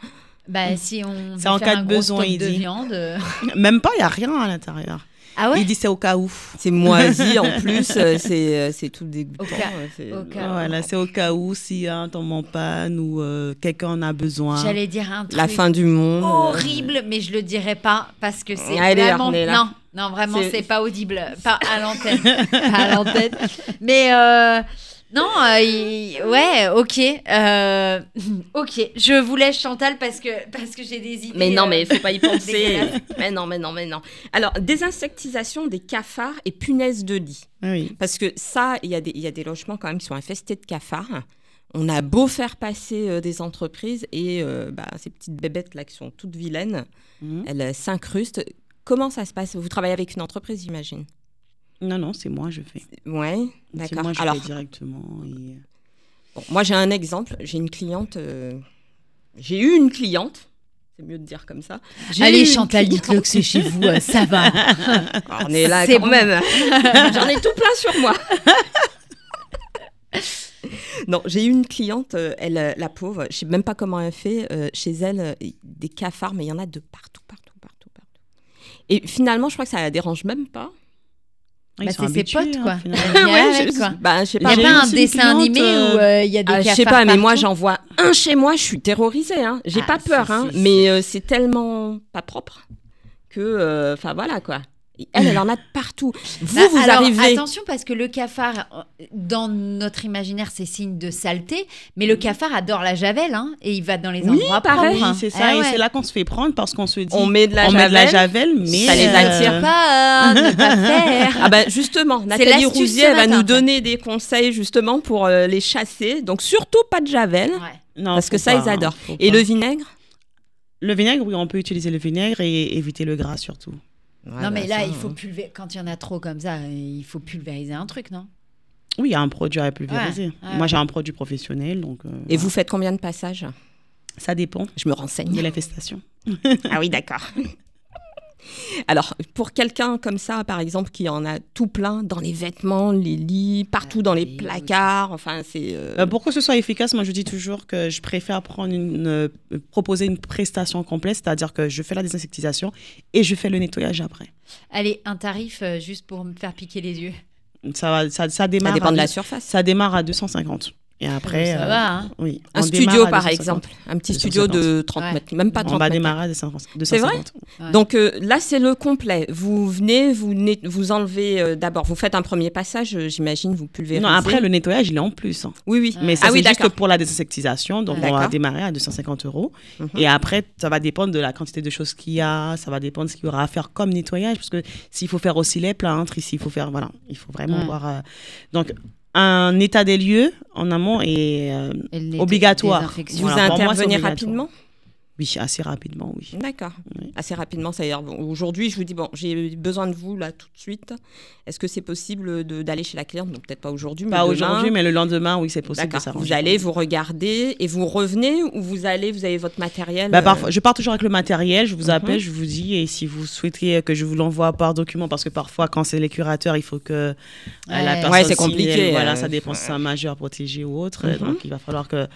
Bah, si on C'est en faire cas de besoin, il de dit. viande. euh, Même pas, il n'y a rien à l'intérieur. Ah ouais Il dit c'est au cas où. C'est moisi en plus, euh, c'est euh, c'est tout dégoûtant. Au cas- c'est- au cas- Voilà, c'est au cas où si un tombe en panne ou euh, quelqu'un en a besoin. J'allais dire un truc La fin du monde. euh, horrible, mais je le dirais pas parce que c'est Allez, vraiment là. non, non vraiment C'est- pas audible, pas à l'antenne, pas à l'antenne. Mais euh, non, euh, il- ouais, ok, euh, ok. Je vous laisse Chantal parce que parce que j'ai des idées. Mais non, euh, mais il faut pas y penser. mais non, mais non, mais non. Alors, désinsectisation des cafards et punaises de lit. Oui. Parce que ça, il y, a des- il y a des logements quand même qui sont infestés de cafards. On a beau faire passer euh, des entreprises et euh, bah, ces petites bébêtes là qui sont toutes vilaines, Mhm. elles euh, s'incrustent. Comment ça se passe? Vous travaillez avec une entreprise, j'imagine? Non, non, c'est moi, je fais. Ouais, C'est d'accord. moi, je Alors, fais directement. et- bon, moi j'ai un exemple. J'ai une cliente. euh, J'ai eu une cliente. C'est mieux de dire comme ça. Allez Chantal, dites-le que c'est chez vous, euh, ça va. On est là C'est quand bon. même. J'en ai tout plein sur moi. non, j'ai eu une cliente, euh, elle, euh, la pauvre, je sais même pas comment elle fait. euh, chez elle, euh, des cafards, mais il y en a de partout, partout. Et finalement, je crois que ça la dérange même pas. Ils Bah, sont c'est ses potes, hein, quoi. finalement. Il y a Ouais, avec, je, quoi. bah, je sais Il pas. n'y a j'ai pas un dessin cliente, animé euh, où euh, il y a des Ah, je sais pas, mais moi j'en vois un chez moi, je suis terrorisée. Hein. J'ai Ah, pas peur, hein, mais euh, c'est tellement pas propre que, euh, enfin voilà quoi. Elle, elle en a de partout. Vous, Bah, vous alors, arrivez. Attention parce que le cafard, euh, dans notre imaginaire, c'est signe de saleté, mais le cafard adore la javel, hein, et il va dans les Oui, endroits pareil. propres. hein. Oui, c'est ça. Ah Et ouais. c'est là qu'on se fait prendre parce qu'on se dit On met de la on javel. met de la javel, mais Ça les euh, attire Pas, ne pas faire. Ah bah justement, Nathalie Rousier elle va matin, nous donner des conseils justement pour euh, les chasser. Donc surtout pas de javel. Ouais. non, Parce que ça, pas, ils adorent. faut Et pas. le vinaigre? Le vinaigre, oui, on peut utiliser le vinaigre et éviter le gras surtout. Non, mais bah, là, ça, il faut hein. pulvériser. Quand il y en a trop comme ça, il faut pulvériser un truc, non? Oui, il y a un produit à pulvériser. Ouais, ouais. Moi, j'ai un produit professionnel, donc euh, Et vous faites combien de passages? ça dépend Je me de renseigne. l'infestation. ah oui, d'accord. Alors, pour quelqu'un comme ça, par exemple, qui en a tout plein dans les vêtements, les lits, partout dans les oui, placards, enfin, c'est. euh, Euh, pour que ce soit efficace, moi je dis toujours que je préfère prendre une, euh, proposer une prestation complète, c'est-à-dire que je fais la désinsectisation et je fais le nettoyage après. Allez, un tarif euh, juste pour me faire piquer les yeux. Ça, va, ça, ça ça démarre dépend à de la deux- surface. ça démarre à 250. Et après, Ça euh, va, hein. oui. Un on studio, par 250. exemple. Un petit 250. studio de 30 Ouais. mètres, même pas 30 On va mètres. démarrer à 250. C'est vrai 250. Ouais. Donc euh, là, c'est le complet. Vous venez, vous, vous enlevez euh, d'abord, vous faites un premier passage, j'imagine, vous pulvérisez. Non, après, le nettoyage, il est en plus. hein. Oui, oui. Mais ça, ah oui, c'est juste pour la désinsectisation. Donc, on va démarrer à 250 euros. Mhm. Et après, ça va dépendre de la quantité de choses qu'il y a. Ça va dépendre de ce qu'il y aura à faire comme nettoyage. Parce que s'il faut faire aussi les plaintes, ici, il faut faire. Voilà, il faut vraiment Ouais. voir. donc, un état des lieux en amont est euh, obligatoire. Vous Voilà, intervenez rapidement? Oui, assez rapidement, oui. D'accord. Oui. Assez rapidement, c'est-à-dire bon, aujourd'hui, je vous dis bon, j'ai besoin de vous là tout de suite. Est-ce que c'est possible d'aller chez la cliente? Donc peut-être pas aujourd'hui, mais Pas aujourd'hui, mais le lendemain, oui, c'est possible. de. Vous allez, vous regardez et vous revenez ou vous allez, vous avez votre matériel. Bah, euh, parfois, je pars toujours avec le matériel, je vous Mhm. appelle, je vous dis, et si vous souhaitez que je vous l'envoie par document, parce que parfois, quand c'est les curateurs, il faut que euh, la Ouais. personne Ouais, c'est compliqué, elle- voilà, euh, ça dépend si c'est un majeur protégé ou autre. Mhm. Donc, il va falloir que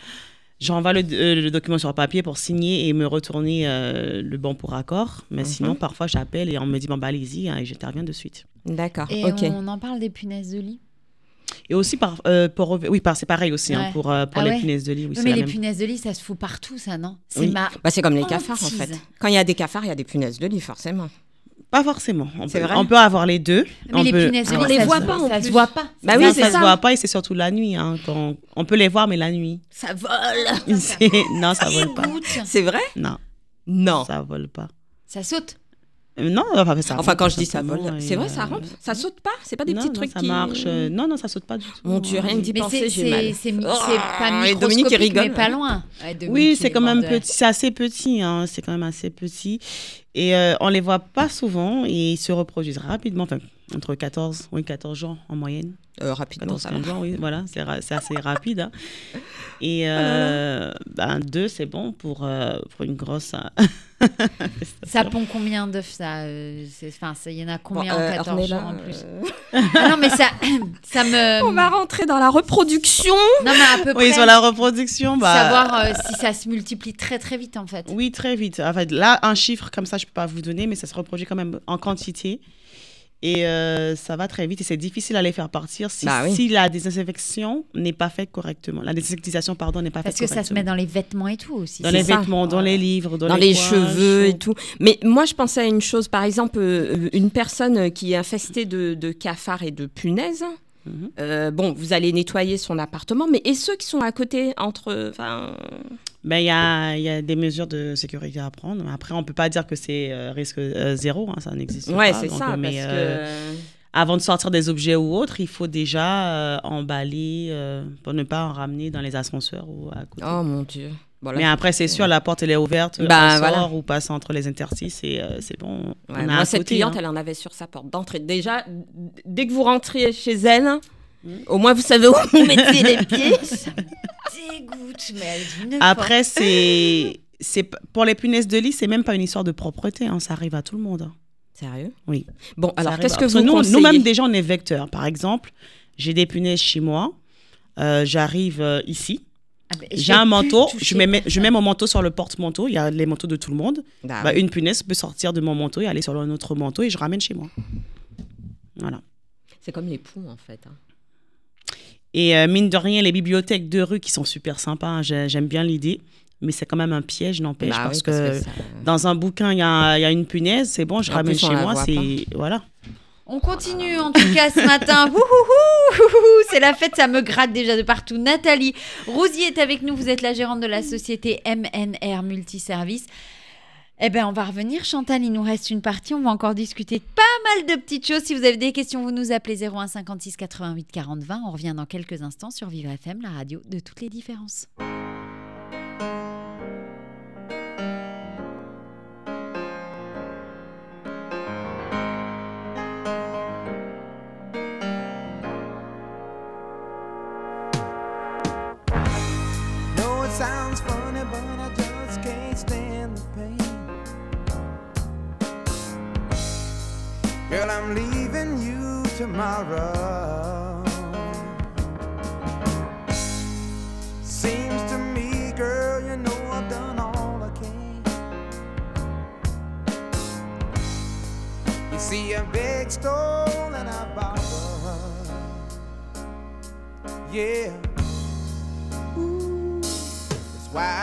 j'envoie le, euh, le document sur papier pour signer et me retourner euh, le bon pour accord. Mais Mhm. sinon, parfois, j'appelle et on me dit, bon, bah, allez-y, hein, et j'interviens de suite. D'accord. Et ok. on en parle des punaises de lit? Et aussi, par, euh, pour, oui, par- c'est pareil aussi, hein, pour, euh, pour Ah les ouais punaises de lit. Oui, Oui, c'est mais la les même. punaises de lit, ça se fout partout, ça, non? C'est Oui. ma... Bah, c'est comme les Oh, cafards en fait. Quand il y a des cafards, il y a des punaises de lit forcément. Pas forcément. On peut, vrai on peut avoir les deux. Mais on les peut- punaises On les voit pas, plus. se voit pas. Bah oui, ça, ça. se voit pas et c'est surtout la nuit. Hein, quand... On peut les voir, mais la nuit. Ça vole. C'est- non, ça vole pas. C'est vrai? Non, Non. ça vole pas. Ça saute. Euh, Non, enfin, ça Enfin, rampe, quand je dis ça vole, et, c'est vrai, ça rampe. Ça saute pas C'est pas des non, petits non, trucs ça qui marche. euh, Non, non, ça saute pas du tout. Mon Dieu, rien que d'y Mais penser, c'est j'ai mal. c'est- c'est mi- Oh, pas et microscopique, mais rigole. pas loin. Ouais, Oui, c'est est quand même petit, c'est assez petit, hein, c'est quand même assez petit. Et euh, on les voit pas souvent et ils se reproduisent rapidement, enfin, entre 14, oui, 14 jours en moyenne. Euh, rapidement, 14, ça va. 15 jours, oui, voilà, c'est ra- c'est assez rapide. hein. Et Oh euh, ben, deux, c'est bon pour, euh, pour une grosse. Ça pond combien d'œufs, ça euh, Enfin, il y en a combien Bon, euh, en 14 Ornella, jours en plus euh, Ah Non, mais ça, ça me... On va rentrer dans la reproduction. Non, mais à peu Oui, près, sur la reproduction, bah. savoir euh, si ça se multiplie très très vite, en fait. Oui, très vite. En fait, là, un chiffre comme ça, je peux pas vous donner, mais ça se reproduit quand même en quantité. Et euh, ça va très vite et c'est difficile à les faire partir si, Bah oui. si la désinfection n'est pas faite correctement. La désinsectisation, pardon, n'est pas Parce faite que ça se met dans les vêtements et tout aussi. dans les ça. vêtements, dans les livres, dans, dans les, cheveux et tout. Mais moi, je pensais à une chose, par exemple, euh, une personne qui est infestée de, de cafards et de punaises. Mhm. euh, bon, vous allez nettoyer son appartement, mais et ceux qui sont à côté, entre, Ben, il y a, y a des mesures de sécurité à prendre. Après, on peut pas dire que c'est euh, risque euh, zéro, hein, ça n'existe ouais, pas. c'est Donc, ça, mais, parce que avant de sortir des objets ou autres, il faut déjà emballer pour ne pas en ramener dans les ascenseurs ou à côté. oh mon dieu. Bon, là, Mais après, c'est sûr, la porte, elle est ouverte. Bah, on voilà. sort ou passe entre les interstices et euh, c'est bon. Ouais, on a moi, à cette côté, cliente, hein. elle en avait sur sa porte d'entrée. Déjà, dès que vous rentriez chez elle, Mm. au moins vous savez où vous mettez les pieds. Dégoûte, mais elle dit Après, c'est. c'est Pour les punaises de lit, c'est même pas une histoire de propreté. hein, Ça arrive à tout le monde. Sérieux? Oui. Bon, alors qu'est-ce que vous nous, conseillez? nous-mêmes, déjà, on est vecteurs. Par exemple, j'ai des punaises chez moi. euh, J'arrive euh, ici. Ah, J'ai un manteau. Je mets, je personne. mets mon manteau sur le porte-manteau. Il y a les manteaux de tout le monde. Ah Bah, oui. une punaise peut sortir de mon manteau et aller sur un autre manteau et je ramène chez moi. Voilà. C'est comme les poux, en fait. hein. Et euh, mine de rien, les bibliothèques de rue qui sont super sympas, hein, j'ai- j'aime bien l'idée, mais c'est quand même un piège, n'empêche, Bah parce, oui, que, ça- dans un bouquin, il y, a il y a une punaise, c'est bon, je En ramène plus, chez moi, c'est. Voilà. On continue en tout cas ce matin. C'est la fête, ça me gratte déjà de partout. Nathalie Rousier est avec nous. Vous êtes la gérante de la société MNR Multiservice. Eh bien, on va revenir. Chantal, il nous reste une partie. On va encore discuter de pas mal de petites choses. Si vous avez des questions, vous nous appelez 01 56 88 40 20. On revient dans quelques instants sur Vivre FM, la radio de toutes les différences. Tomorrow. Seems to me, girl, you know I've done all I can. You see a big stone and I borrow. Yeah. why I'm easy.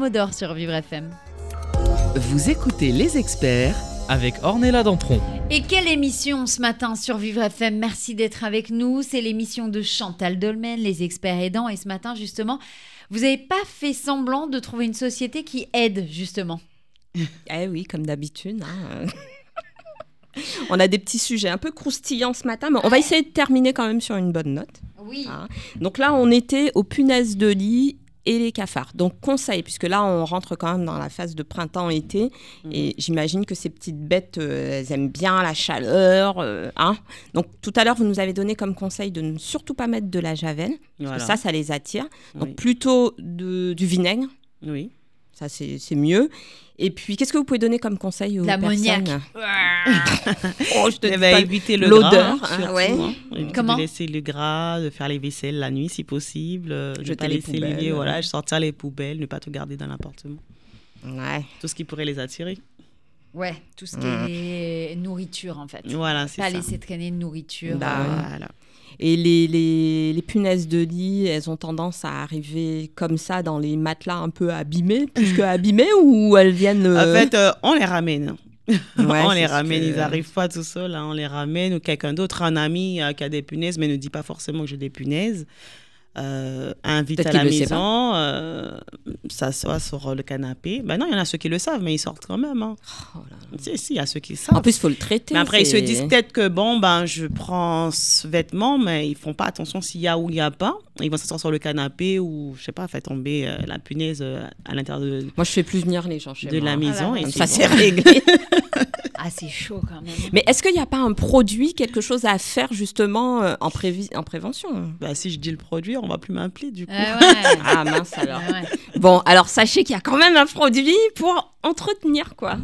Commodore sur Vivre FM. Vous écoutez les experts Avec Ornella Dampron. Et quelle émission ce matin sur Vivre FM Merci d'être avec nous. C'est l'émission de Chantal Dolmen, les experts aidants. Et ce matin, justement, vous n'avez pas fait semblant de trouver une société qui aide, justement. Eh oui, comme d'habitude. hein. on a des petits sujets un peu croustillants ce matin, mais on va essayer de terminer quand même sur une bonne note. Oui. Ah. Donc là, on était aux punaises de lit et les cafards. Donc conseil, puisque là, on rentre quand même dans la phase de printemps-été, et j'imagine que ces petites bêtes, euh, elles aiment bien la chaleur. euh, hein. Donc tout à l'heure, vous nous avez donné comme conseil de ne surtout pas mettre de la javel, parce que ça, ça les attire. Donc Oui. plutôt de- du vinaigre. Oui. Ça, c'est c'est mieux. Et puis, qu'est-ce que vous pouvez donner comme conseil aux L'ammoniac. personnes Oh, je te Eh dis ben, pas éviter le l'odeur, hein, ouais. hein. Comment de laisser le gras, de faire les vaisselles la nuit si possible, euh, ne pas les laisser les voilà, sortir les poubelles, ne pas tout garder dans l'appartement. Ouais. Tout ce qui pourrait les attirer. Ouais, tout ce qui Mmh. est nourriture, en fait. Voilà, c'est Pas ça. laisser traîner de nourriture. Bah, euh, Voilà. Et les, les, les punaises de lit, elles ont tendance à arriver comme ça dans les matelas un peu abîmés, plus que abîmés, ou elles viennent. En euh, fait, euh, on les ramène. ouais, on les ramène, que- ils n'arrivent pas tout seuls, hein, on les ramène, ou quelqu'un d'autre, un ami euh, qui a des punaises, mais ne dit pas forcément que j'ai des punaises. invite à la maison, euh, s'assoit sur le canapé. Ben non, il y en a ceux qui le savent, mais ils sortent quand même. Hein. Oh là là. Si, si, il y a ceux qui le savent. En plus, il faut le traiter. mais après, ils se disent peut-être que bon, ben, je prends ce vêtement, mais ils font pas attention s'il y a ou il n'y a pas. Ils vont s'asseoir sur le canapé ou, je sais pas, faire tomber euh, la punaise euh, à l'intérieur de, Moi, je fais plus venir les gens chez de moi. la maison. là, et Comme c'est ça, bon. c'est réglé. Ah, c'est chaud quand même. Mais est-ce qu'il n'y a pas un produit, quelque chose à faire justement euh, en, prévi- en prévention? Bah, si je dis le produit, on va plus m'appeler du coup. Euh, ouais. Ah mince alors. Ouais, ouais. Bon, alors sachez qu'il y a quand même un produit pour entretenir quoi.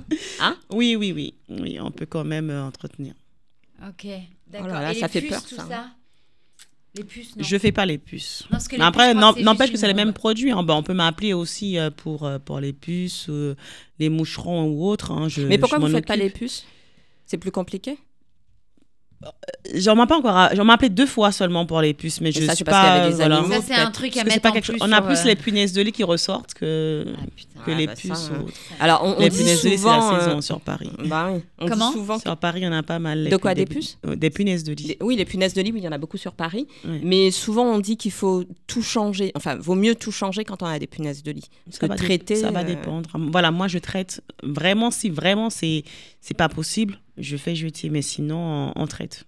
Oui, oui, oui. Oui, on peut quand même euh, entretenir. Ok, d'accord. Oh là là, Et ça les fait puces, peur, tout ça. ça? Les puces, non. Je fais pas les puces. Non, parce que Mais les après, n'empêche que c'est les mêmes produits. hein. Ben, on peut m'appeler aussi euh, pour, euh, pour les puces, euh, les moucherons ou autres. hein. Je- Mais pourquoi je vous m'en faites pas les puces? C'est plus compliqué? J'en m'a pas encore. à- J'en m'a appelé deux fois seulement pour les puces, mais je ça, suis parce y pas. avait des voilà. animaux. Ça, c'est un truc à mettre pas en quelque plus. On a plus euh, les punaises de lit qui ressortent que, Ah, putain. Que Ah, les bah, puces. euh, ou autres. Alors on, on les dit punaises de lit, c'est souvent. la euh, saison sur Paris. Bah oui. On dit Comment souvent Sur Paris, il y en a pas mal. De quoi, des puces euh, Des punaises de lit. Oui, les punaises de lit, oui, il y en a beaucoup sur Paris. Mais souvent, on dit qu'il faut tout changer. Enfin, vaut mieux tout changer quand on a des punaises de lit. Parce Ça que traiter. ça va euh, dépendre. Voilà, moi je traite vraiment si vraiment c'est c'est pas possible, je fais jeter, mais sinon on, on traite.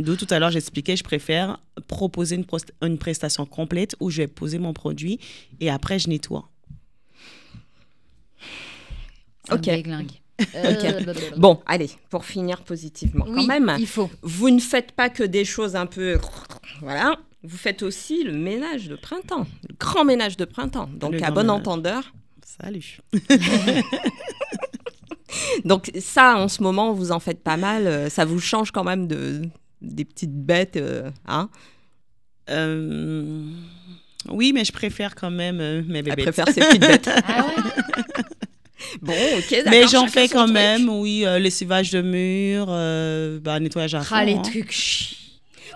D'où tout à l'heure j'expliquais, je préfère proposer une, une prestation complète où je vais poser mon produit et après je nettoie. Ok. Euh, Bon, allez, pour finir positivement, Oui, quand même, il faut. vous ne faites pas que des choses un peu. Voilà. Vous faites aussi le ménage de printemps, le grand ménage de printemps. Donc, Le à bon ménage. entendeur. Salut. Donc, ça, en ce moment, vous en faites pas mal. euh, Ça vous change quand même de, des petites bêtes. euh, hein Euh, Oui, mais je préfère quand même euh, mes Elle bébés. préfère ces petites bêtes. Ah Bon, ok, d'accord. Mais j'en fais quand truc. même, oui, euh, lessivage de murs, euh, bah, nettoyage à fond. Ah, les hein. trucs chi-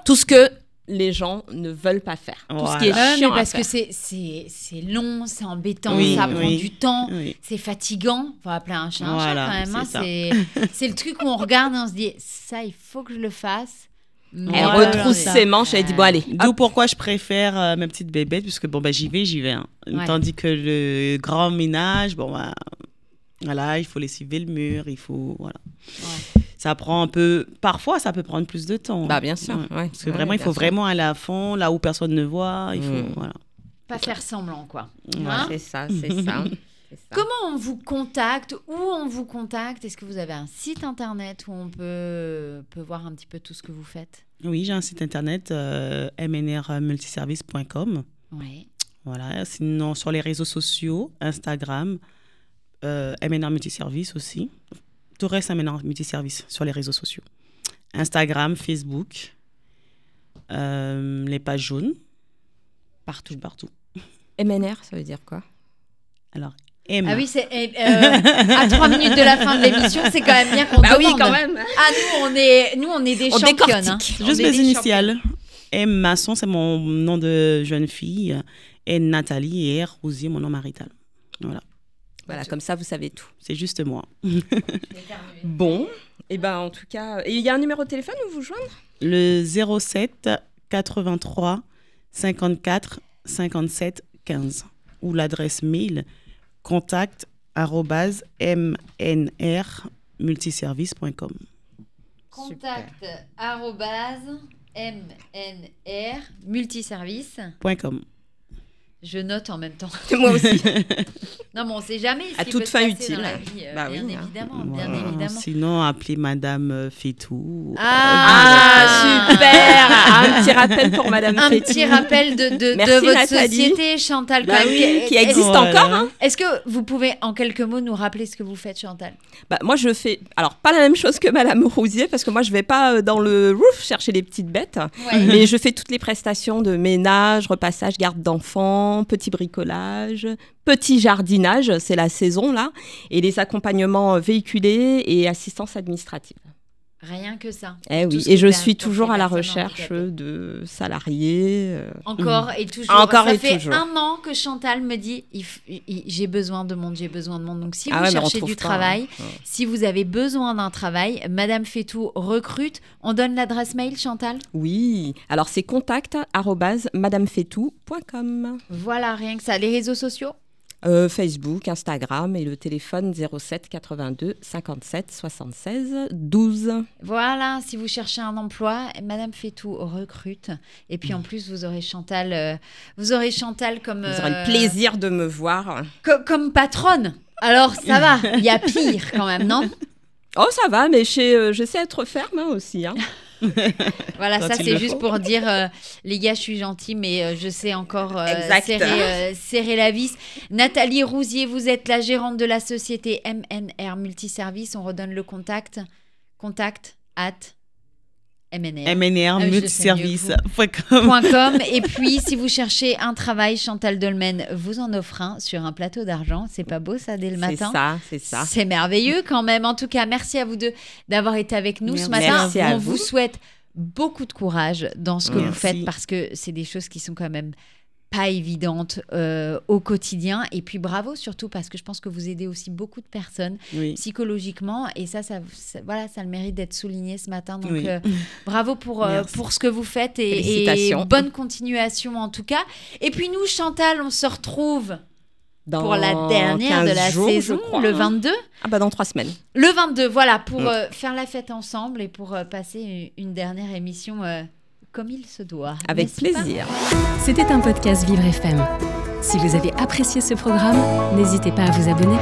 Tout ce que les gens ne veulent pas faire. Tout ce qui est mais chiant à parce que faire. c'est c'est c'est long, c'est embêtant, Oui, ça prend oui. du temps, Oui. c'est fatigant. Faut appeler un chat un chat quand même. hein. c'est c'est le truc où on regarde et on se dit ça, il faut que je le fasse. Elle retrousse ses manches et elle dit bon allez. D'où pourquoi je préfère euh, mes petites bébêtes, puisque bon, bah, j'y vais, j'y vais. hein. Ouais. Tandis que le grand ménage, bon, bah, voilà, il faut lessiver le mur, il faut. Voilà. Ça prend un peu. Parfois, ça peut prendre plus de temps. Bah bien sûr. Ouais. ouais. Parce que Ouais, vraiment, il faut sûr. vraiment aller à fond, là où personne ne voit. Il faut. Mm. Voilà. Pas faire semblant quoi. Ouais. Hein? C'est ça, c'est ça. ça. Comment on vous contacte? Où on vous contacte? Est-ce que vous avez un site internet où on peut, peut voir un petit peu tout ce que vous faites? Oui, j'ai un site internet, euh, mnrmultiservice.com. Oui. Voilà. Sinon, sur les réseaux sociaux, Instagram, euh, MNR Multiservice aussi. Tout reste MNR Multiservice sur les réseaux sociaux. Instagram, Facebook, euh, les pages jaunes, partout, partout. MNR, ça veut dire quoi? Alors, M. Ah oui, c'est eh, euh, à trois minutes de la fin de l'émission, c'est quand même bien qu'on Bah oui, demande. quand même. Ah nous on est nous on est des On championnes. hein. juste mes des initiales. M. Masson, c'est mon nom de jeune fille. N. Nathalie et R. Rousier, mon nom marital. Voilà. Voilà, comme ça, vous savez tout. C'est juste moi. Bon, et ben en tout cas, et il y a un numéro de téléphone où vous joindre? Le 07 83 54 57 15 ou l'adresse mail contact arobase mnrmultiservice.com. Contact arrobase MNR multiservice. Point com. Je note en même temps. Moi aussi. Non, mais on sait jamais ce À toute peut fin utile. dans la vie, euh, Bah bien oui, hein. évidemment, bien Voilà. évidemment. Sinon, appelez Madame euh, Fétou. Ah, super Un petit rappel pour Madame Un Fétou. petit rappel de, de, votre Nathalie. société, Chantal. Bah quand oui, même. qui Est-ce- existe Voilà. encore. Hein Est-ce que vous pouvez en quelques mots nous rappeler ce que vous faites, Chantal? Bah, moi, je fais, alors pas la même chose que Madame Rousier, parce que moi, je vais pas euh, dans le roof chercher les petites bêtes, mais je fais toutes les prestations de ménage, repassage, garde d'enfants, petit bricolage, petit jardinage, c'est la saison là, et les accompagnements euh, véhiculés et assistance administrative. Rien que ça. Eh oui, et je suis toujours à la recherche de salariés. euh, Encore et toujours. Encore ça et fait toujours. un an que Chantal me dit j'ai besoin de monde, j'ai besoin de monde. Donc si Ah vous ouais, on cherchez du pas, travail, hein. si vous avez besoin d'un travail, Madame Fétou recrute. On donne l'adresse mail, Chantal? Oui, alors c'est contact arobase madamefetou.com. Voilà, rien que ça. Les réseaux sociaux? Euh, Facebook, Instagram et le téléphone 07 82 57 76 12. Voilà, si vous cherchez un emploi, Madame Fétou recrute. Et puis en plus, vous aurez Chantal, euh, vous aurez Chantal comme Vous aurez euh, le plaisir de me voir. co- comme patronne. Alors ça va, il y a pire quand même, non? Oh, ça va, mais chez, euh, je sais être ferme hein, aussi. hein. Voilà, Quand ça c'est juste faut. pour dire, euh, les gars, je suis gentille, mais euh, je sais encore euh, serrer, euh, serrer la vis. Nathalie Rousier, vous êtes la gérante de la société MNR Multiservice. On redonne le contact. Contact at MNR. MNR Ah multiservice.com. Et puis, si vous cherchez un travail, Chantal Dolmen vous en offre un sur un plateau d'argent. C'est pas beau ça dès le C'est matin? ça, c'est ça. C'est merveilleux quand même. En tout cas, merci à vous deux d'avoir été avec nous ce matin. Merci à On vous. vous souhaite beaucoup de courage dans ce que vous faites parce que c'est des choses qui sont quand même pas évidentes euh, au quotidien. Et puis bravo surtout parce que je pense que vous aidez aussi beaucoup de personnes Oui. psychologiquement et ça, ça, ça- voilà, ça a le mérite d'être souligné ce matin. Donc Oui. euh, bravo pour, euh, pour ce que vous faites et, bonne continuation en tout cas. Et puis nous, Chantal, on se retrouve Dans pour la dernière de 15 la jours, saison, crois, le hein. 22. Ah bah dans trois semaines. Le 22, voilà, pour Mm. faire la fête ensemble et pour passer une, une dernière émission comme il se doit. Avec plaisir. C'était un podcast Vivre FM. Si vous avez apprécié ce programme, n'hésitez pas à vous abonner.